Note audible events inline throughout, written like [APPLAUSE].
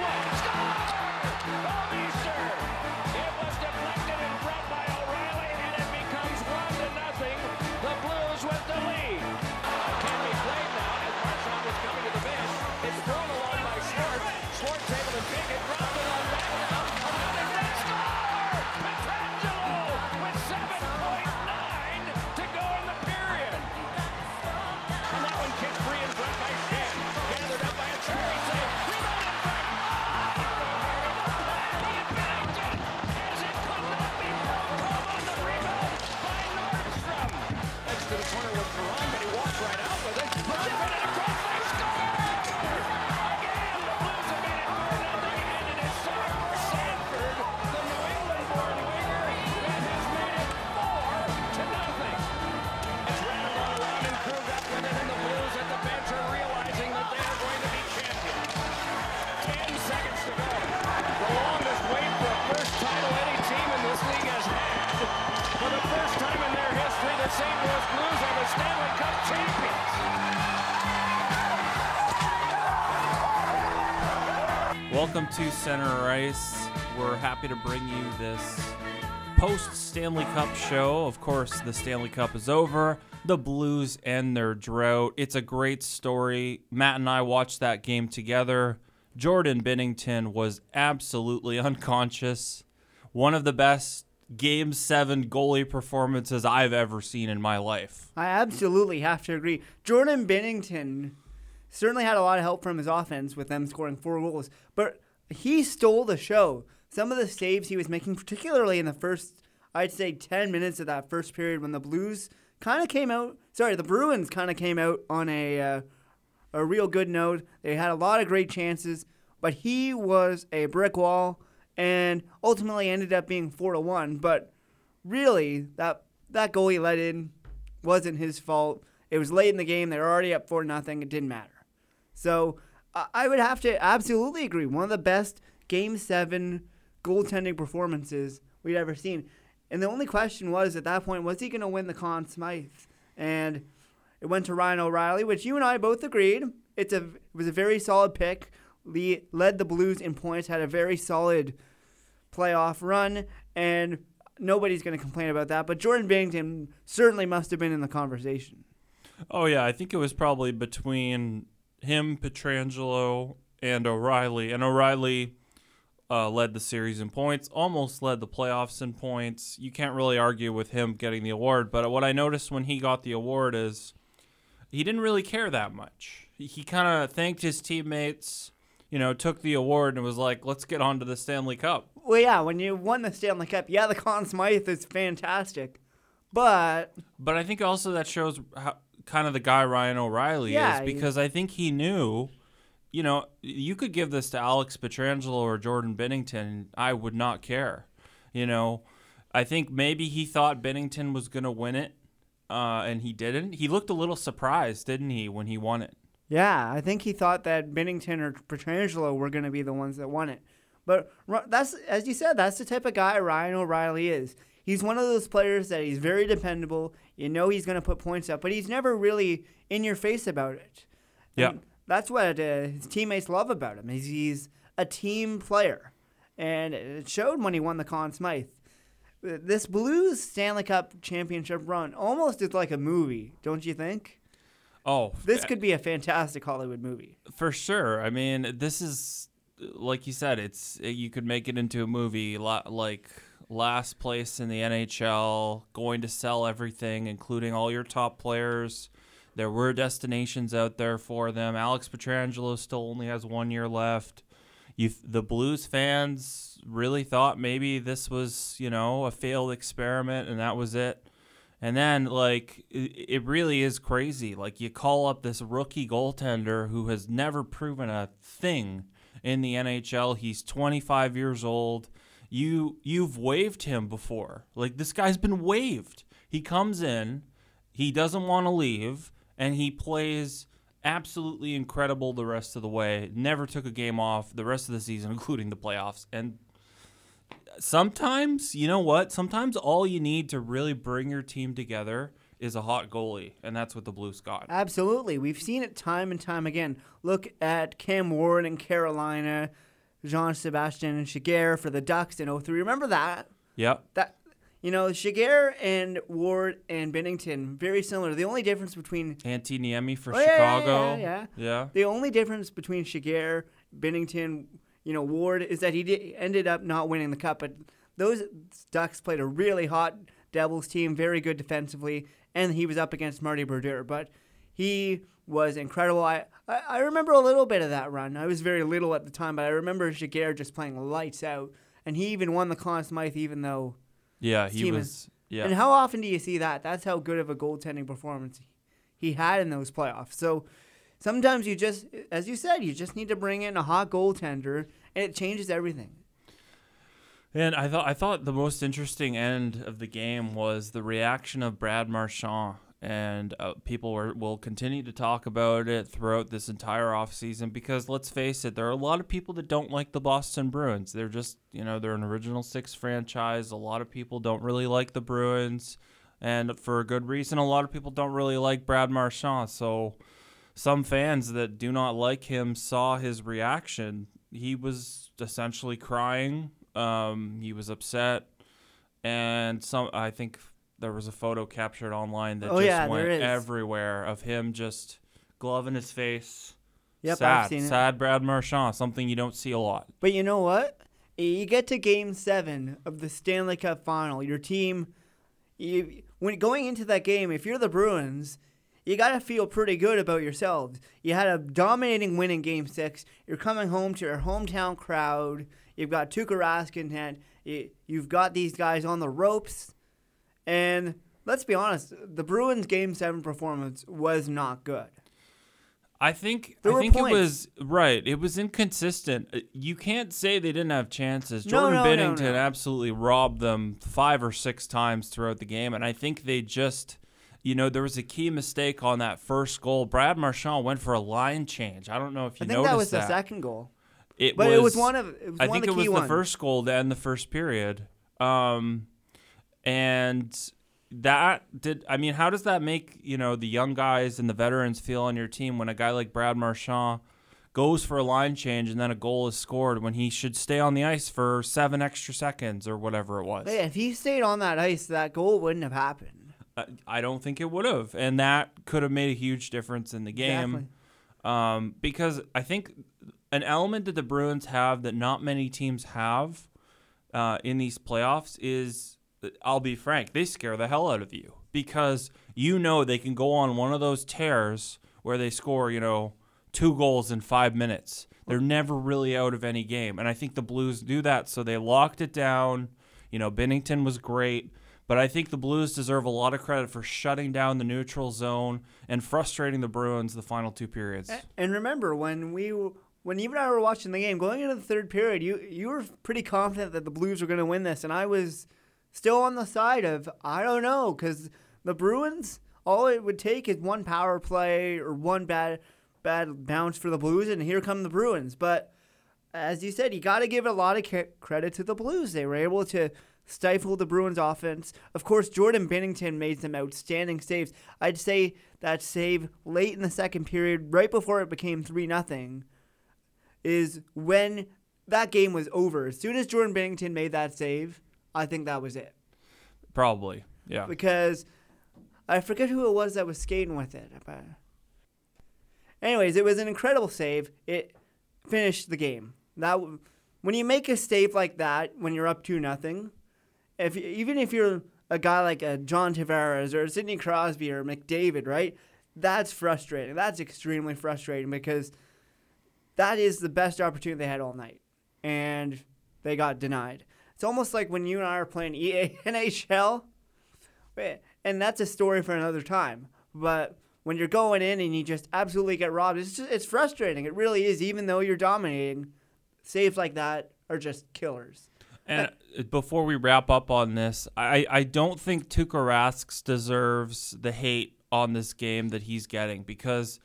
one. Corner with Perron, but he walked right out with it. Perron put it across. They score! Again, the Blues have made it 4-0, and it is Sarver Sanford, the New England-born winger, that has made it 4 to nothing. It's Randall around and Krug up with it, and the Blues at the bench are realizing that they are going to be champions. Ten seconds to go. The longest wait for a first title any team in this league has had. For the first time history, the St. Louis Blues are the Stanley Cup champions. Welcome to Center Ice. We're happy to bring you this post Stanley Cup show. Of course, the Stanley Cup is over. The Blues end their drought. It's a great story. Matt and I watched that game together. Jordan Binnington was absolutely [LAUGHS] unconscious. One of the best Game 7 goalie performances I've ever seen in my life. I absolutely have to agree. Jordan Binnington certainly had a lot of help from his offense with them scoring four goals, but he stole the show. Some of the saves he was making, particularly in the first, I'd say, 10 minutes of that first period when the Blues kind of came out, sorry, the Bruins kind of came out on a, uh, a real good note. They had a lot of great chances, but he was a brick wall and ultimately ended up being 4 to 1. But really, that, that goal he let in wasn't his fault. It was late in the game. They were already up 4 nothing. It didn't matter. So I- would have to absolutely agree. One of the best Game 7 goaltending performances we'd ever seen. And the only question was at that point, was he going to win the Conn Smythe? And it went to Ryan O'Reilly, which you and I both agreed. It's a it was a very solid pick. Lee led the Blues in points, had a very solid playoff run, and nobody's going to complain about that. But Jordan Binnington certainly must have been in the conversation. Oh yeah, I think it was probably between him, Pietrangelo, and O'Reilly. And O'Reilly uh, led the series in points, almost led the playoffs in points. You can't really argue with him getting the award. But what I noticed when he got the award is he didn't really care that much. He, he kind of thanked his teammates, you know, took the award and was like, "Let's get on to the Stanley Cup." Well, yeah, when you won the Stanley Cup, yeah, the Conn Smythe is fantastic, but But I think also that shows how kind of the guy Ryan O'Reilly Yeah, is he- because I think he knew, you know, you could give this to Alex Pietrangelo or Jordan Binnington. I would not care. You know, I think maybe he thought Binnington was going to win it, uh, and he didn't. He looked a little surprised, didn't he, when he won it? Yeah, I think he thought that Binnington or Pietrangelo were going to be the ones that won it. But that's as you said, that's the type of guy Ryan O'Reilly is. He's one of those players that he's very dependable. You know he's going to put points up, but he's never really in your face about it. Yeah. And that's what uh, his teammates love about him. Is he's a team player, and it showed when he won the Conn Smythe. This Blues Stanley Cup championship run almost is like a movie, don't you think? Oh, This could be a fantastic Hollywood movie. For sure. I mean, this is like you said. It's you could make it into a movie. Like last place in the NHL, going to sell everything, including all your top players. There were destinations out there for them. Alex Pietrangelo still only has one year left. You, the Blues fans really thought maybe this was, you know, a failed experiment and that was it. And then, like, it, really is crazy. Like, you call up this rookie goaltender who has never proven a thing in the NHL. He's 25 years old. You you've waived him before. Like, this guy's been waived. He comes in, he doesn't want to leave, and he plays absolutely incredible the rest of the way. Never took a game off the rest of the season, [LAUGHS] including the playoffs. And sometimes, you know what? Sometimes all you need to really bring your team together is a hot goalie, and that's what the Blues got. Absolutely. We've seen it time and time again. Look at Cam Ward in Carolina. Jean Sebastian Giguere for the Ducks in 03. Remember that? Yep. That you know, Giguere and Ward and Binnington very similar. The only difference between Antti Niemi for Oh, yeah, yeah, Chicago. yeah, yeah. Yeah. the only difference between Giguere, Binnington, you know, Ward is that he did, ended up not winning the cup. But those Ducks played a really hot Devils team, very good defensively, and he was up against Marty Brodeur. But he was incredible. I, I, I remember a little bit of that run. I was very little at the time, but I remember Giguere just playing lights out. And he even won the Conn Smythe, even though. Yeah, he was. is- Yeah. And how often do you see that? That's how good of a goaltending performance he had in those playoffs. So sometimes you just, as you said, you just need to bring in a hot goaltender, and it changes everything. And I thought I thought the most interesting end of the game was the reaction of Brad Marchand, and uh, people were, will continue to talk about it throughout this entire offseason because let's face it, there are a lot of people that don't like the Boston Bruins. They're just you know they're an original six franchise. A lot of people don't really like the Bruins, and for a good reason. A lot of people don't really like Brad Marchand. So some fans that do not like him saw his reaction. He was essentially crying. Um, he was upset, and some. I think there was a photo captured online that Oh, just yeah, went everywhere of him just glove in his face. Yep, sad, I've seen it. sad. Brad Marchand, something you don't see a lot. But you know what? You get to Game Seven of the Stanley Cup Final. Your team, you when going into that game, if you're the Bruins, you got to feel pretty good about yourselves. You had a dominating win in Game Six. You're coming home to your hometown crowd. You've got Tuukka Rask in hand. You, you've got these guys on the ropes, and let's be honest, the Bruins' Game Seven performance was not good. I think There I think points. it was right. It was inconsistent. Uh, You can't say they didn't have chances. Jordan no, no, Binnington no. absolutely robbed them five or six times throughout the game, and I think they just, you know, there was a key mistake on that first goal. Brad Marchand went for a line change. I don't know if you that. I think noticed that was the second goal, It but was, it was one of it was I think it was the first goal to end the first period. Um, and that did. I mean, how does that make you know the young guys and the veterans feel on your team when a guy like Brad Marchand goes for a line change and then a goal is scored when he should stay on the ice for seven extra seconds or whatever it was? But if he stayed on that ice, that goal wouldn't have happened. I- I don't think it would have, and that could have made a huge difference in the game. Exactly. Um, because I think an element that the Bruins have that not many teams have uh, in these playoffs is, I'll be frank, they scare the hell out of you because you know they can go on one of those tears where they score, you know, two goals in five minutes. They're never really out of any game, and I think the Blues do that, so they locked it down. You know, Binnington was great. But I think the Blues deserve a lot of credit for shutting down the neutral zone and frustrating the Bruins the final two periods. And remember when we when you and I were watching the game going into the third period, you you were pretty confident that the Blues were going to win this, and I was still on the side of I don't know because the Bruins all it would take is one power play or one bad bad bounce for the Blues, and here come the Bruins. But as you said, you got to give a lot of credit to the Blues. They were able to stifle the Bruins' offense. Of course, Jordan Binnington made some outstanding saves. I'd say that save late in the second period, right before it became 3 nothing, is when that game was over. As soon as Jordan Binnington made that save, I think that was it. Probably, yeah. Because I forget who it was that was skating with it. But anyways, it was an incredible save. It finished the game. That when you make a save like that when you're up two nothing, if even if you're a guy like a John Tavares or Sidney Crosby or McDavid, right? That's frustrating. That's extremely frustrating because that is the best opportunity they had all night, and they got denied. It's almost like when you and I are playing EA [LAUGHS] NHL, eh, and that's a story for another time. But when you're going in and you just absolutely get robbed, it's just, it's frustrating. It really is. Even though you're dominating, saves like that are just killers. And before we wrap up on this, I, I don't think Tuukka Rask deserves the hate on this game that he's getting because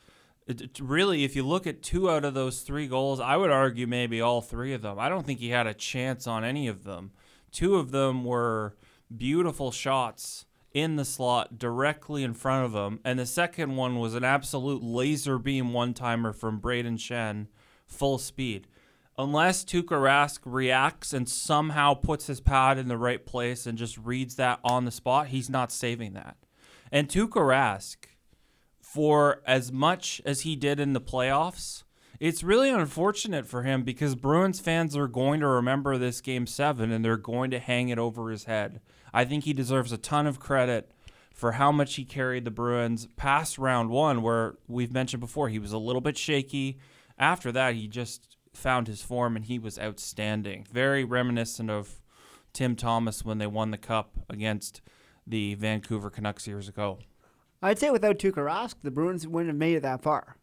it, it really, if you look at two out of those three goals, I would argue maybe all three of them. I don't think he had a chance on any of them. Two of them were beautiful shots in the slot directly in front of him, and the second one was an absolute laser beam one timer from Brayden Schenn, full speed. Unless Tuukka Rask reacts and somehow puts his pad in the right place and just reads that on the spot, he's not saving that. And Tuukka Rask, for as much as he did in the playoffs, it's really unfortunate for him because Bruins fans are going to remember this game seven and they're going to hang it over his head. I think he deserves a ton of credit for how much he carried the Bruins past round one, where we've mentioned before he was a little bit shaky. After that, he just found his form and he was outstanding. Very reminiscent of Tim Thomas when they won the cup against the Vancouver Canucks years ago. I'd say without Tuukka Rask, the Bruins wouldn't have made it that far.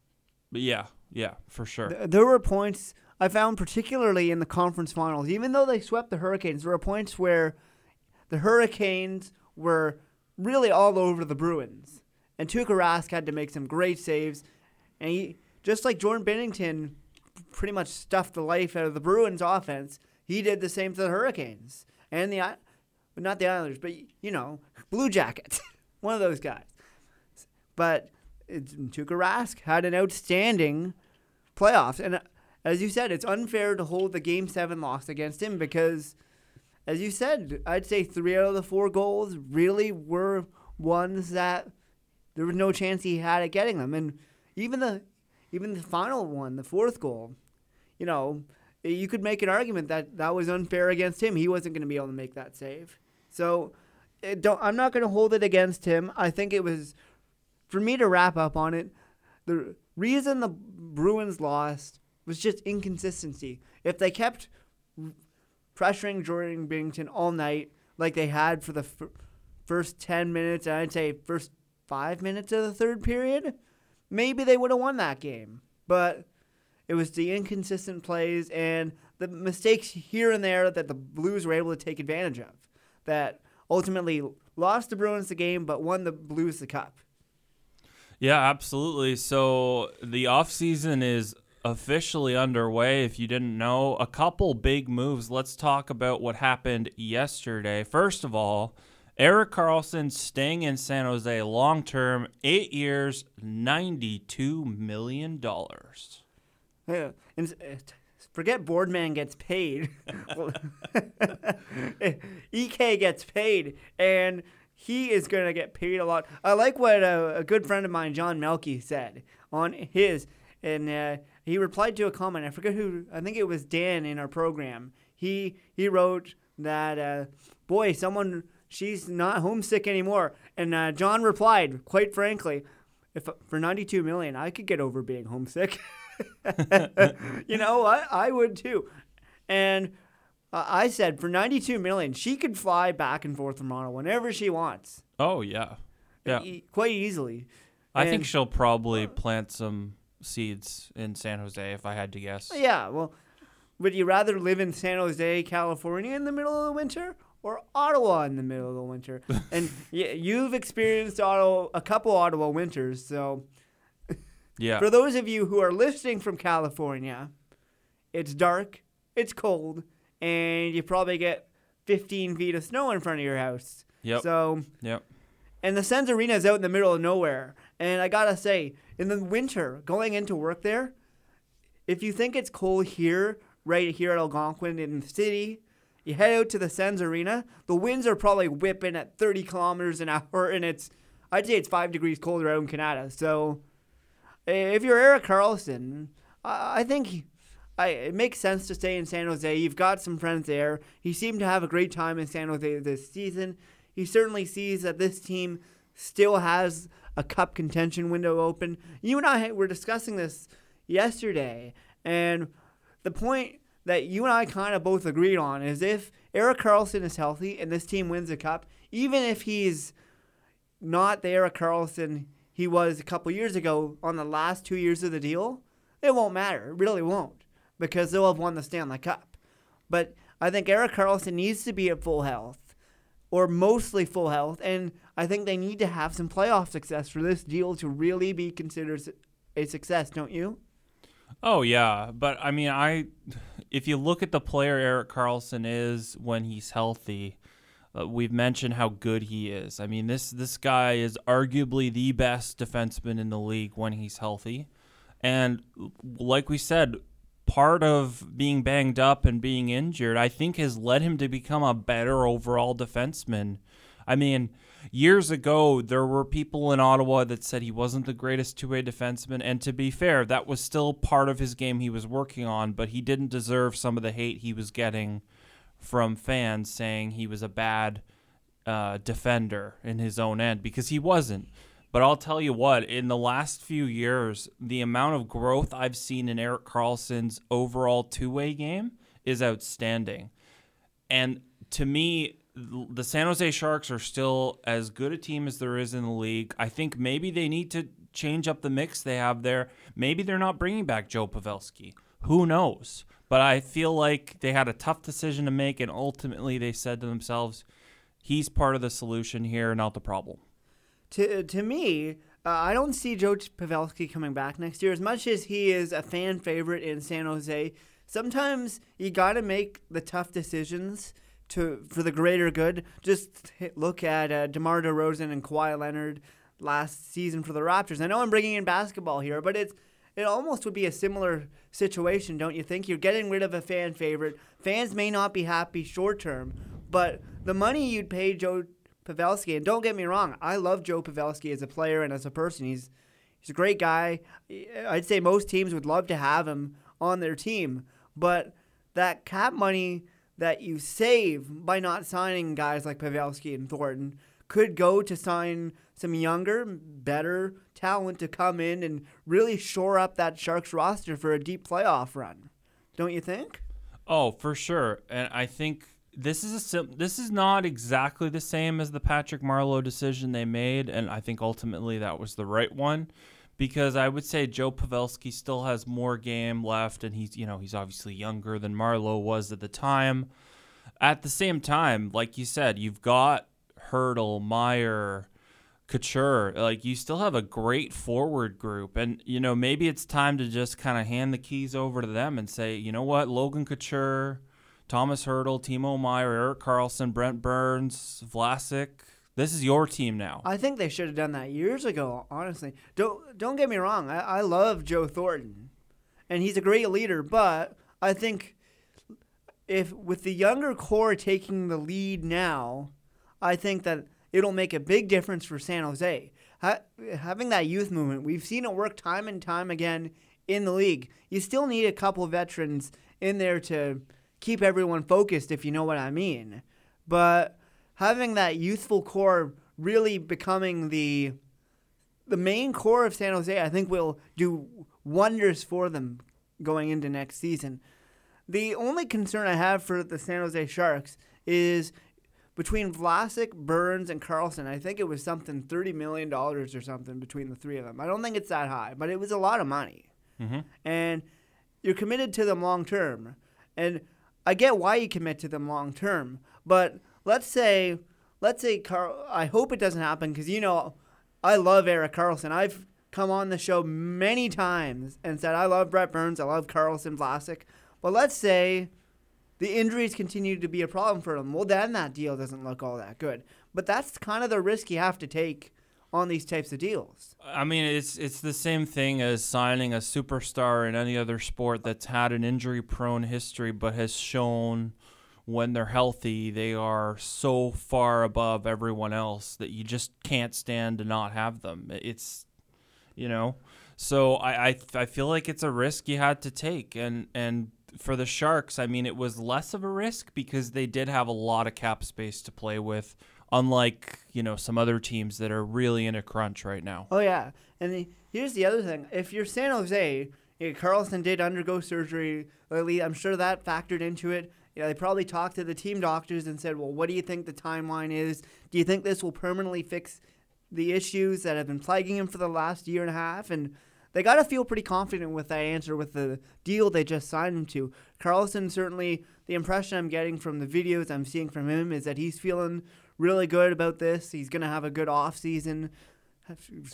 But yeah, yeah, for sure. Th- There were points I found, particularly in the conference finals, even though they swept the Hurricanes, there were points where the Hurricanes were really all over the Bruins. And Tuukka Rask had to make some great saves. And he, just like Jordan Binnington pretty much stuffed the life out of the Bruins offense, he did the same to the Hurricanes. And the, not the Islanders, but, you know, Blue Jackets. [LAUGHS] One of those guys. But Tuukka Rask had an outstanding playoffs. And uh, as you said, it's unfair to hold the game seven loss against him because, as you said, I'd say three out of the four goals really were ones that there was no chance he had at getting them. And even the even the final one, the fourth goal, you know, you could make an argument that that was unfair against him. He wasn't going to be able to make that save. So don't, I'm not going to hold it against him. I think it was for me to wrap up on it. The reason the Bruins lost was just inconsistency. If they kept pressuring Jordan Binnington all night like they had for the f- first 10 minutes, and I'd say first five minutes of the third period, maybe they would have won that game. But it was the inconsistent plays and the mistakes here and there that the Blues were able to take advantage of that ultimately lost the Bruins the game but won the Blues the cup. Yeah, absolutely. So the offseason is officially underway. If you didn't know, a couple big moves. Let's talk about what happened yesterday. First of all, Erik Karlsson staying in San Jose long term, eight years, $92 million. [LAUGHS] And uh, forget Boardman gets paid. [LAUGHS] Ek [LAUGHS] gets paid, and he is going to get paid a lot. I like what a, a good friend of mine, John Melky, said on his, and uh, he replied to a comment. I forget who. I think it was Dan in our program. He he wrote that, uh, boy, someone she's not homesick anymore, and uh, John replied, quite frankly, if for 92 million, I could get over being homesick. [LAUGHS] you know, I, I would too. And uh, I said for 92 million, she could fly back and forth from Toronto whenever she wants, Oh, yeah. Yeah. e- quite easily. I think she'll probably plant some seeds in San Jose if I had to guess. Yeah, well, would you rather live in San Jose, California in the middle of the winter or Ottawa in the middle of the winter? [LAUGHS] and y- you've experienced Ottawa, a couple Ottawa winters, so Yeah. For those of you who are listening from California, it's dark, it's cold, and you probably get 15 feet of snow in front of your house. Yep. So, Yep. and the Sens Arena is out in the middle of nowhere. And I gotta say, in the winter, going into work there, if you think it's cold here, right here at Algonquin in the city, you head out to the Sens Arena, the winds are probably whipping at 30 kilometers an hour, and it's, I'd say it's five degrees colder out in Canada. So, if you're Erik Karlsson, I think I, it makes sense to stay in San Jose. You've got some friends there. He seemed to have a great time in San Jose this season. He certainly sees that this team still has a cup contention window open. You and I were discussing this yesterday, and the point that you and I kind of both agreed on is if Erik Karlsson is healthy and this team wins a cup, even if he's not the Erik Karlsson he was a couple years ago on the last two years of the deal, it won't matter. It really won't because they'll have won the Stanley Cup. But I think Erik Karlsson needs to be at full health or mostly full health, and I think they need to have some playoff success for this deal to really be considered a success, don't you? Oh yeah, but I mean, I if you look at the player Erik Karlsson is when he's healthy, uh, we've mentioned how good he is. I mean, this this guy is arguably the best defenseman in the league when he's healthy, and like we said, part of being banged up and being injured, I think has led him to become a better overall defenseman. I mean, years ago, there were people in Ottawa that said he wasn't the greatest two way defenseman. And to be fair, that was still part of his game he was working on, but he didn't deserve some of the hate he was getting from fans saying he was a bad uh, defender in his own end because he wasn't. But I'll tell you what, in the last few years, the amount of growth I've seen in Erik Karlsson's overall two way game is outstanding. And to me, the San Jose Sharks are still as good a team as there is in the league. I think maybe they need to change up the mix they have there. Maybe they're not bringing back Joe Pavelski. Who knows? But I feel like they had a tough decision to make, and ultimately they said to themselves, he's part of the solution here, not the problem. To, to me, uh, I don't see Joe Pavelski coming back next year. As much as he is a fan favorite in San Jose, sometimes you got to make the tough decisions to for the greater good. Just look at uh, DeMar DeRozan and Kawhi Leonard last season for the Raptors. I know I'm bringing in basketball here, but it's it almost would be a similar situation, don't you think? You're getting rid of a fan favorite. Fans may not be happy short term, but the money you'd pay Joe Pavelski, and don't get me wrong, I love Joe Pavelski as a player and as a person. He's he's a great guy. I'd say most teams would love to have him on their team, but that cap money that you save by not signing guys like Pavelski and Thornton could go to sign some younger, better talent to come in and really shore up that Sharks roster for a deep playoff run. Don't you think? Oh, for sure. And I think this is a sim- this is not exactly the same as the Patrick Marleau decision they made, and I think ultimately that was the right one because I would say Joe Pavelski still has more game left, and he's you know he's obviously younger than Marleau was at the time. At the same time, like you said, you've got Hertl, Meier, Couture. Like you still have a great forward group, and you know maybe it's time to just kind of hand the keys over to them and say, you know what, Logan Couture, Thomas Hertl, Timo Meier, Erik Karlsson, Brent Burns, Vlasic this is your team now. I think they should have done that years ago. Honestly, don't don't get me wrong. I, I love Joe Thornton, and he's a great leader. But I think if with the younger core taking the lead now, I think that it'll make a big difference for San Jose. Ha- having that youth movement, we've seen it work time and time again in the league. You still need a couple veterans in there to keep everyone focused, if you know what I mean. But having that youthful core really becoming the the main core of San Jose, I think will do wonders for them going into next season. The only concern I have for the San Jose Sharks is between Vlasic, Burns, and Karlsson, I think it was something thirty million dollars or something between the three of them. I don't think it's that high, but it was a lot of money, mm-hmm. and you're committed to them long term. And I get why you commit to them long term, but let's say, let's say Carl. I hope it doesn't happen because you know, I love Erik Karlsson. I've come on the show many times and said I love Brent Burns. I love Karlsson, Vlasic. But let's say the injuries continue to be a problem for him. Well, then that deal doesn't look all that good. But that's kind of the risk you have to take on these types of deals. I mean, it's it's the same thing as signing a superstar in any other sport that's had an injury-prone history but has shown when they're healthy, they are so far above everyone else that you just can't stand to not have them. It's, you know, so I, I, I feel like it's a risk you had to take, and and for the Sharks, I mean, it was less of a risk because they did have a lot of cap space to play with, unlike you know some other teams that are really in a crunch right now. Oh yeah, and the, here's the other thing: if you're San Jose, Karlsson did undergo surgery. I'm sure that factored into it you know, they probably talked to the team doctors and said, well, what do you think the timeline is? Do you think this will permanently fix the issues that have been plaguing him for the last year and a half? And they got to feel pretty confident with that answer with the deal they just signed him to. Karlsson certainly, the impression I'm getting from the videos I'm seeing from him is that he's feeling really good about this. He's going to have a good off season,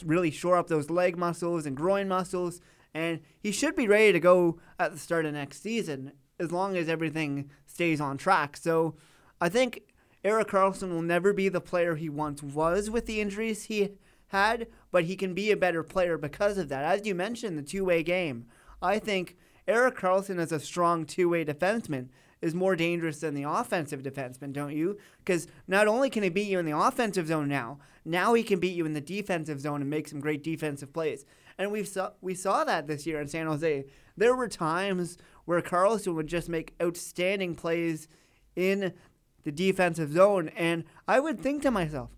really shore up those leg muscles and groin muscles, and he should be ready to go at the start of next season as long as everything stays on track. So I think Erik Karlsson will never be the player he once was with the injuries he had, but he can be a better player because of that. As you mentioned, the two way game. I think Erik Karlsson as a strong two-way defenseman is more dangerous than the offensive defenseman, don't you? Because not only can he beat you in the offensive zone now, now he can beat you in the defensive zone and make some great defensive plays. And we saw we saw that this year in San Jose. There were times where Karlsson would just make outstanding plays in the defensive zone, and I would think to myself,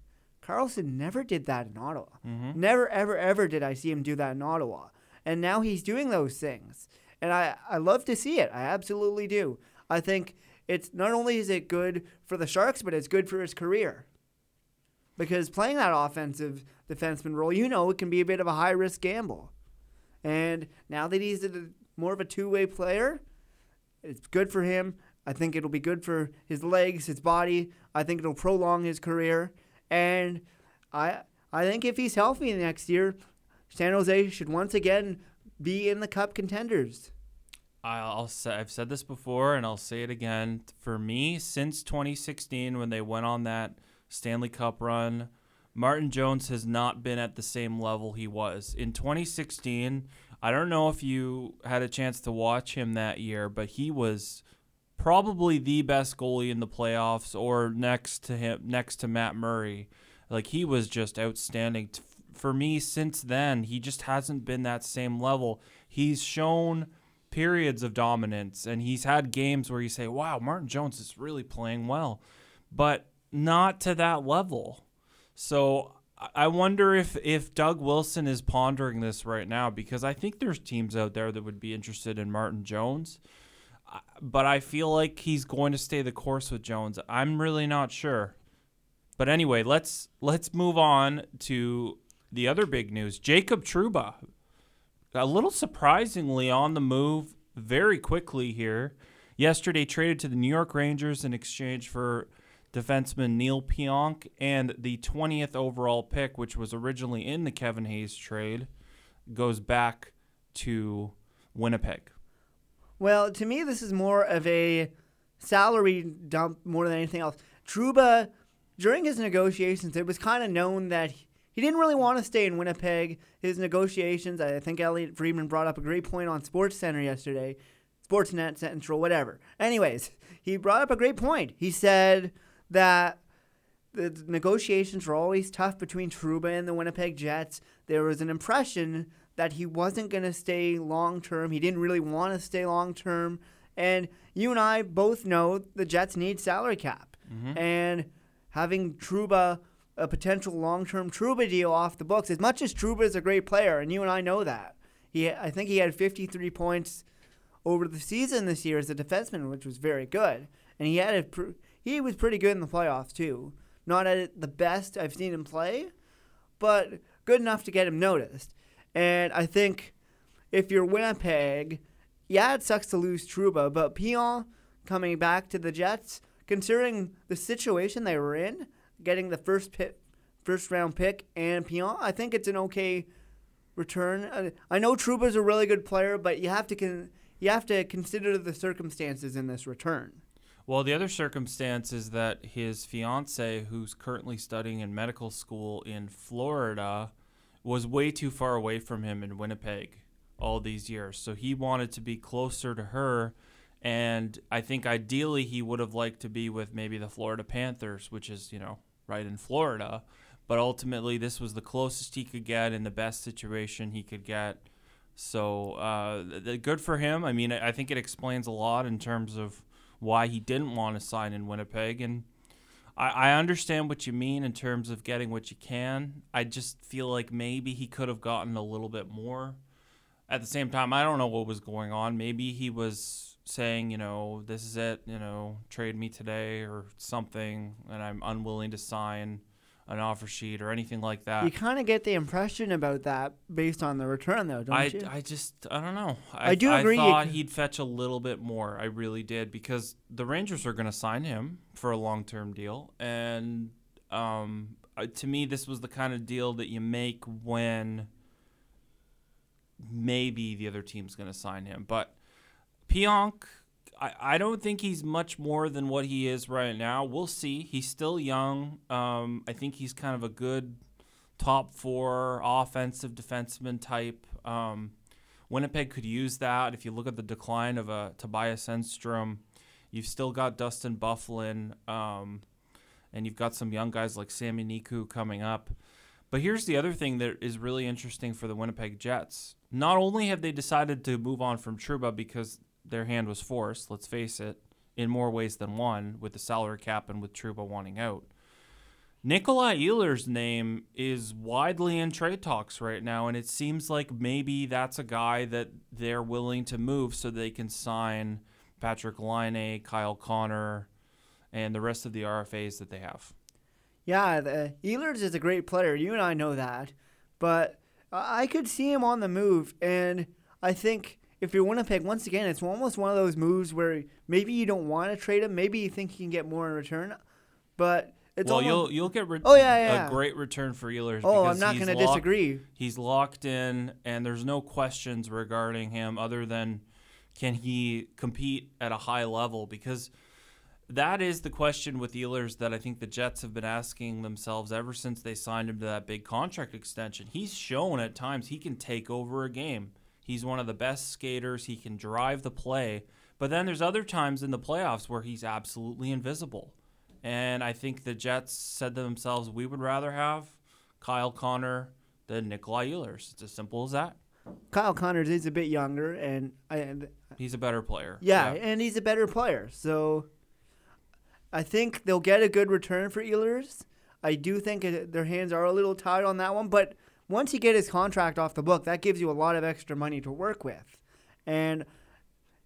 Karlsson never did that in Ottawa. Mm-hmm. Never, ever, ever did I see him do that in Ottawa. And now he's doing those things. And I, I love to see it. I absolutely do. I think it's not only is it good for the Sharks, but it's good for his career. Because playing that offensive defenseman role, you know, it can be a bit of a high risk gamble. And now that he's a, more of a two way player, it's good for him. I think it'll be good for his legs, his body. I think it'll prolong his career. And I I think if he's healthy next year, San Jose should once again be in the cup contenders. I'll say I've said this before and I'll say it again. For me, since 2016 when they went on that Stanley Cup run, Martin Jones has not been at the same level he was. In 2016, I don't know if you had a chance to watch him that year, but he was probably the best goalie in the playoffs or next to him next to Matt Murray. Like he was just outstanding. For me since then, he just hasn't been that same level. He's shown periods of dominance and he's had games where you say, "Wow, Martin Jones is really playing well." But not to that level. So I- wonder if if Doug Wilson is pondering this right now because I think there's teams out there that would be interested in Martin Jones. But I feel like he's going to stay the course with Jones. I'm really not sure. But anyway, let's let's move on to the other big news. Jacob Trouba, a little surprisingly on the move very quickly here. Yesterday traded to the New York Rangers in exchange for defenseman Neal Pionk and the 20th overall pick, which was originally in the Kevin Hayes trade, goes back to Winnipeg. Well, to me, this is more of a salary dump more than anything else. Trouba, during his negotiations, it was kind of known that he, didn't really want to stay in Winnipeg. His negotiations, I think Elliotte Friedman brought up a great point on Sports Center yesterday, Sportsnet Central, whatever. Anyways, he brought up a great point. He said that the negotiations were always tough between Trouba and the Winnipeg Jets. There was an impression that he wasn't going to stay long term. He didn't really want to stay long term. And you and I both know the Jets need salary cap. Mm-hmm. And having Trouba, a potential long term Trouba deal off the books, as much as Trouba is a great player, and you and I know that. He, I think he had 53 points over the season this year as a defenseman, which was very good. And he had a, pr- he was pretty good in the playoffs too. Not at the best I've seen him play, but good enough to get him noticed. And I think if you're Winnipeg, yeah, it sucks to lose Trouba, but Pion coming back to the Jets, considering the situation they were in, getting the first pick, first round pick and Pion, I think it's an okay return. Uh, I know Trouba's a really good player, but you have to con- you have to consider the circumstances in this return. Well, the other circumstance is that his fiance, who's currently studying in medical school in Florida, was way too far away from him in Winnipeg all these years. So he wanted to be closer to her. And I think ideally he would have liked to be with maybe the Florida Panthers, which is, you know, right in Florida. But ultimately, this was the closest he could get in the best situation he could get. So uh, th- good for him. I mean, I think it explains a lot in terms of why he didn't want to sign in Winnipeg. And I, I understand what you mean in terms of getting what you can. I just feel like maybe he could have gotten a little bit more. At the same time, I don't know what was going on. Maybe he was saying, you know, this is it, you know, trade me today or something, and I'm unwilling to sign an offer sheet or anything like that. You kind of get the impression about that based on the return, though, don't I, you? I just I don't know. I do agree I thought he'd fetch a little bit more. I really did because the Rangers are going to sign him for a long term deal, and um, to me, this was the kind of deal that you make when maybe the other team's going to sign him. But Pionk, I, I don't think he's much more than what he is right now. We'll see. He's still young. Um, I think he's kind of a good top four offensive defenseman type. Um, Winnipeg could use that. If you look at the decline of a Tobias Enstrom, you've still got Dustin Byfuglien, um, and you've got some young guys like Sami Niku coming up. But here's the other thing that is really interesting for the Winnipeg Jets. Not only have they decided to move on from Trouba because their hand was forced, let's face it, in more ways than one, with the salary cap and with Trouba wanting out. Nikolai Ehlers' name is widely in trade talks right now, and it seems like maybe that's a guy that they're willing to move so they can sign Patrik Laine, Kyle Connor, and the rest of the RFAs that they have. Yeah, the, Ehlers is a great player. You and I know that, but I could see him on the move, and I think if you're Winnipeg, once again, it's almost one of those moves where maybe you don't want to trade him, maybe you think you can get more in return, but it's well, almost, you'll you'll get re- Oh, yeah, yeah. a great return for Ehlers. oh, I'm not going to disagree. He's locked in, and there's no questions regarding him other than can he compete at a high level? Because that is the question with Ehlers that I think the Jets have been asking themselves ever since they signed him to that big contract extension. He's shown at times he can take over a game. He's one of the best skaters. He can drive the play. But then there's other times in the playoffs where he's absolutely invisible. And I think the Jets said to themselves, we would rather have Kyle Connor than Nikolai Ehlers. It's as simple as that. Kyle Connors is a bit younger, and, and He's a better player. yeah, and he's a better player. So I think they'll get a good return for Ehlers. I do think it, their hands are a little tied on that one, but once you get his contract off the book, that gives you a lot of extra money to work with. And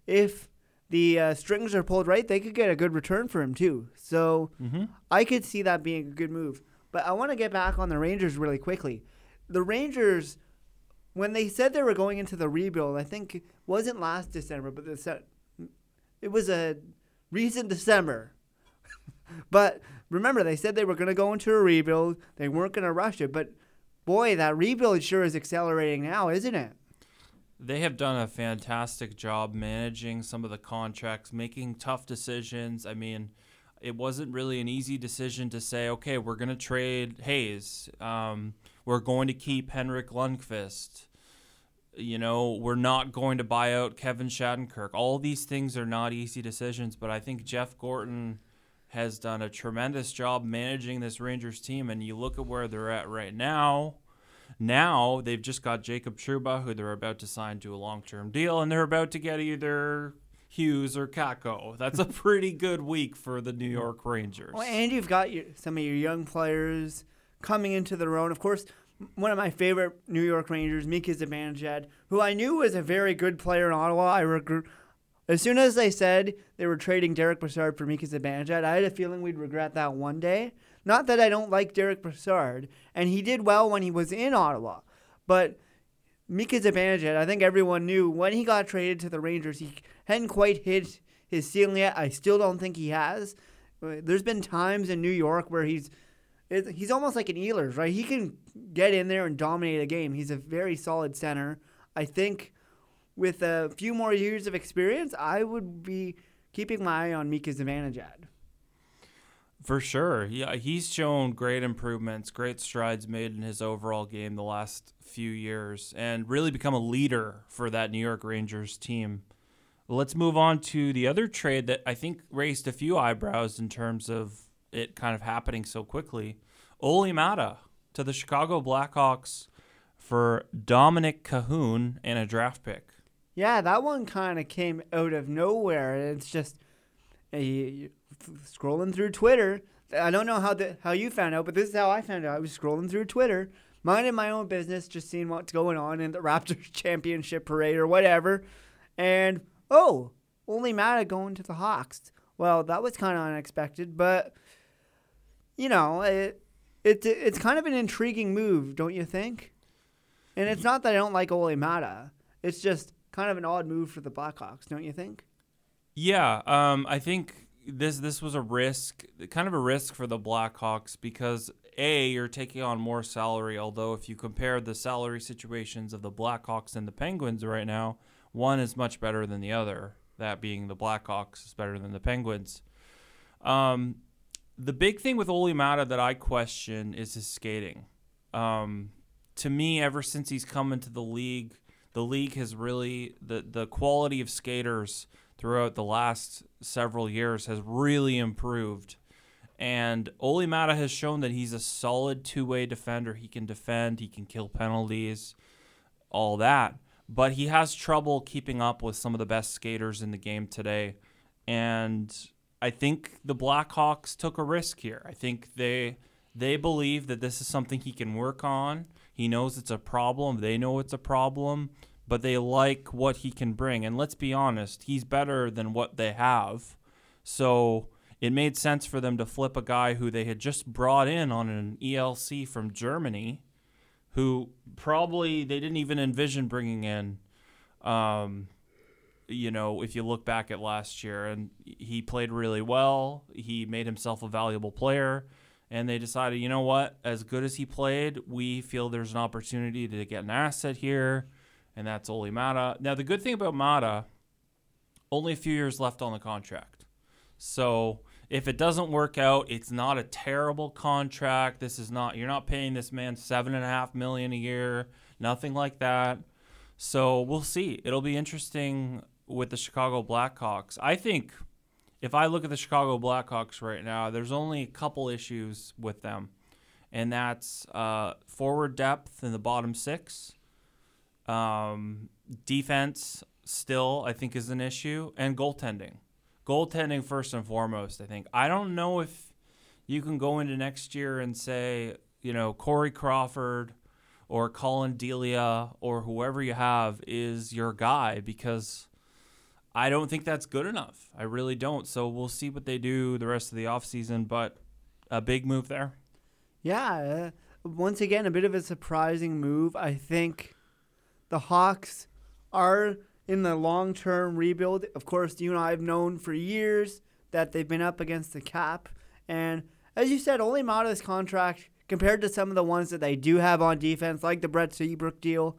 if the uh, strings are pulled right, they could get a good return for him too. So Mhm. I could see that being a good move. But I want to get back on the Rangers really quickly. The Rangers, when they said they were going into the rebuild, I think it wasn't last December, but it was a recent December. [LAUGHS] but remember, they said they were going to go into a rebuild. They weren't going to rush it. But boy, that rebuild sure is accelerating now, isn't it? They have done a fantastic job managing some of the contracts, making tough decisions. I mean, it wasn't really an easy decision to say, okay, we're going to trade Hayes. Um, we're going to keep Henrik Lundqvist. You know, we're not going to buy out Kevin Shattenkirk. All these things are not easy decisions, but I think Jeff Gorton has done a tremendous job managing this Rangers team. And you look at where they're at right now. Now they've just got Jacob Trouba, who they're about to sign to a long-term deal, and they're about to get either Hughes or Kakko. That's a [LAUGHS] pretty good week for the New York Rangers. Well, and you've got your, some of your young players coming into their own. Of course, one of my favorite New York Rangers, Mika Zibanejad, who I knew was a very good player in Ottawa. I regret. As soon as they said they were trading Derek Brassard for Mika Zibanejad, I had a feeling we'd regret that one day. Not that I don't like Derek Brassard, and he did well when he was in Ottawa, but Mika Zibanejad, I think everyone knew when he got traded to the Rangers, he hadn't quite hit his ceiling yet. I still don't think he has. Uh, There's been times in New York where he's he's almost like an Ehlers, right? He can get in there and dominate a game. He's a very solid center. I think with a few more years of experience, I would be keeping my eye on Mika Zibanejad. For sure. Yeah, he's shown great improvements, great strides made in his overall game the last few years, and really become a leader for that New York Rangers team. Let's move on to the other trade that I think raised a few eyebrows in terms of it kind of happening so quickly. Olli Maatta to the Chicago Blackhawks for Dominik Kahun and a draft pick. Yeah, that one kind of came out of nowhere. It's just eh, you- f- scrolling through Twitter. I don't know how the, how you found out, but this is how I found out. I was scrolling through Twitter, minding my own business, just seeing what's going on in the [LAUGHS] Raptors championship parade or whatever, and oh, Olli Maatta going to the Hawks. Well, that was kind of unexpected, but you know, it, it it's kind of an intriguing move, don't you think? And it's not that I don't like Olli Maatta. It's just kind of an odd move for the Blackhawks, don't you think? Yeah, um, I think this this was a risk, kind of a risk for the Blackhawks because a you're taking on more salary. Although if you compare the salary situations of the Blackhawks and the Penguins right now, one is much better than the other. That being the Blackhawks is better than the Penguins. Um, the big thing with Olli Maatta that I question is his skating. Um, to me, ever since he's come into the league, the league has really the the quality of skaters throughout the last several years has really improved. And Olli Maatta has shown that he's a solid two-way defender. He can defend, he can kill penalties, all that. But he has trouble keeping up with some of the best skaters in the game today. And I think the Blackhawks took a risk here. I think they they believe that this is something he can work on. He knows it's a problem. They know it's a problem, but they like what he can bring. And let's be honest, he's better than what they have. So it made sense for them to flip a guy who they had just brought in on an ELC from Germany, who probably they didn't even envision bringing in. Um, you know, if you look back at last year, and he played really well, he made himself a valuable player and they decided, you know what, as good as he played, we feel there's an opportunity to get an asset here, and that's Olli Maatta. Now, the good thing about Maatta, only a few years left on the contract. So if it doesn't work out, it's not a terrible contract. This is not you're not paying this man seven and a half million a year, nothing like that. So we'll see. It'll be interesting with the Chicago Blackhawks. I think if I look at the Chicago Blackhawks right now, there's only a couple issues with them, and that's uh, forward depth in the bottom six. Um, defense still, I think, is an issue, and goaltending. Goaltending first and foremost, I think. I don't know if you can go into next year and say, you know, Corey Crawford or Collin Delia or whoever you have is your guy because I don't think that's good enough. I really don't. So we'll see what they do the rest of the offseason, but a big move there. Yeah. Uh, once again, a bit of a surprising move. I think the Hawks are in the long term rebuild. Of course, you and I have known for years that they've been up against the cap. And as you said, Olli Maatta's contract, compared to some of the ones that they do have on defense, like the Brent Seabrook deal,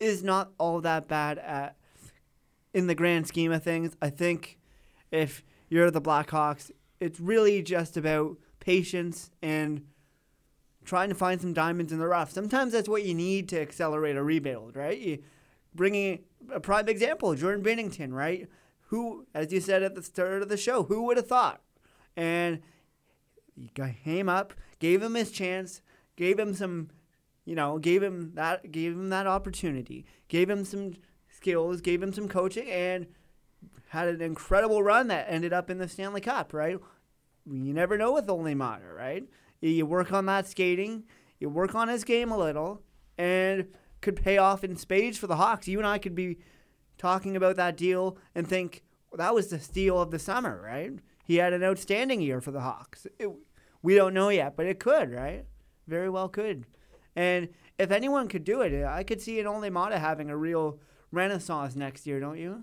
is not all that bad at in the grand scheme of things. I think if you're the Blackhawks, it's really just about patience and trying to find some diamonds in the rough. Sometimes that's what you need to accelerate a rebuild, right? You bringing a prime example, Jordan Binnington, right? Who, as you said at the start of the show, who would have thought? And you came up, gave him his chance, gave him some, you know, gave him that, gave him that opportunity, gave him some skills, gave him some coaching, and had an incredible run that ended up in the Stanley Cup, right? You never know with Olli Maatta, right? You work on that skating, you work on his game a little, and could pay off in spades for the Hawks. You and I could be talking about that deal and think well, that was the steal of the summer, right? He had an outstanding year for the Hawks. It, we don't know yet, but it could, right? Very well could. And if anyone could do it, I could see an Olli Maatta having a real renaissance next year, don't you?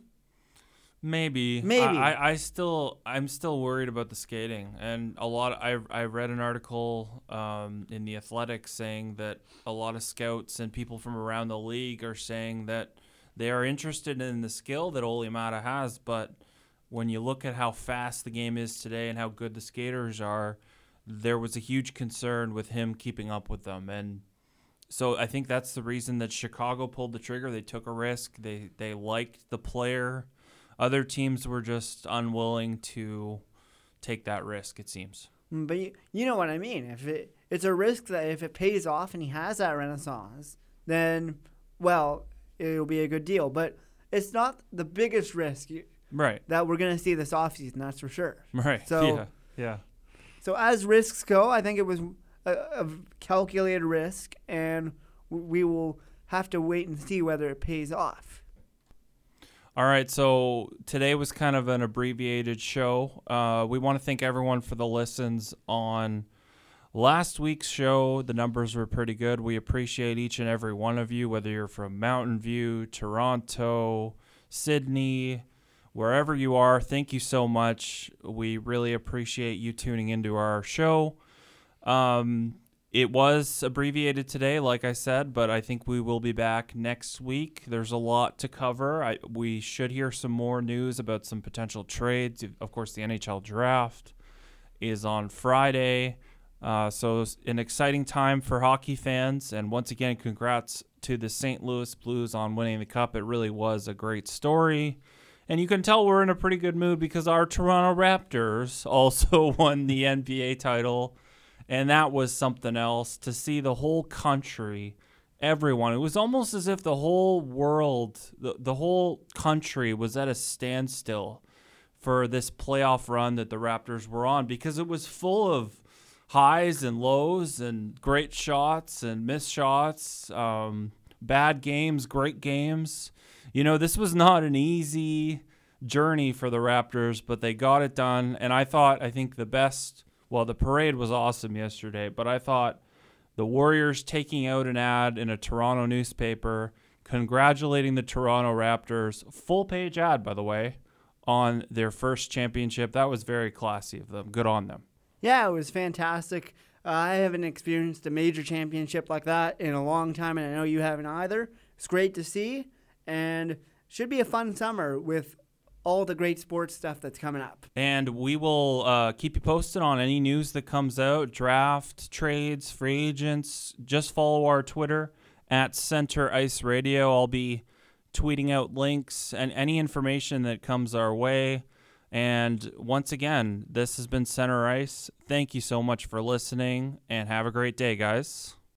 Maybe. Maybe. I, I, still I'm still worried about the skating, and a lot. I I read an article um, in the Athletics saying that a lot of scouts and people from around the league are saying that they are interested in the skill that Olli Maatta has, but when you look at how fast the game is today and how good the skaters are, there was a huge concern with him keeping up with them, and so I think that's the reason that Chicago pulled the trigger. They took a risk. They they liked the player. Other teams were just unwilling to take that risk. It seems. Mm, but you, you know what I mean. If it it's a risk that if it pays off and he has that renaissance, then well, it'll be a good deal. But it's not the biggest risk right that we're gonna see this offseason. That's for sure. Right. So [LAUGHS] yeah. Yeah. So as risks go, I think it was a, calculated risk, and we will have to wait and see whether it pays off. All right, so today was kind of an abbreviated show. Uh, we want to thank everyone for the listens on last week's show. The numbers were pretty good. We appreciate each and every one of you, whether you're from Mountain View, Toronto, Sydney, wherever you are. Thank you so much. We really appreciate you tuning into our show. Um, it was abbreviated today, like I said, but I think we will be back next week. There's a lot to cover. I, we should hear some more news about some potential trades. Of course, the NHL draft is on Friday. Uh, so an exciting time for hockey fans, and once again, congrats to the St. Louis Blues on winning the cup. It really was a great story. And you can tell we're in a pretty good mood because our Toronto Raptors [LAUGHS] also won the NBA title. And that was something else to see the whole country, everyone. It was almost as if the whole world, the, the whole country was at a standstill for this playoff run that the Raptors were on because it was full of highs and lows and great shots and missed shots, um, bad games, great games. You know, this was not an easy journey for the Raptors, but they got it done. And I thought, I think the best, well, the parade was awesome yesterday, but I thought the Warriors taking out an ad in a Toronto newspaper congratulating the Toronto Raptors, full page ad, by the way, on their first championship. That was very classy of them. Good on them. Yeah, it was fantastic. Uh, I haven't experienced a major championship like that in a long time, and I know you haven't either. It's great to see, and should be a fun summer with all the great sports stuff that's coming up. And we will uh, keep you posted on any news that comes out, draft, trades, free agents. Just follow our Twitter at Center Ice Radio. I'll be tweeting out links and any information that comes our way. And once again, this has been Center Ice. Thank you so much for listening and have a great day, guys.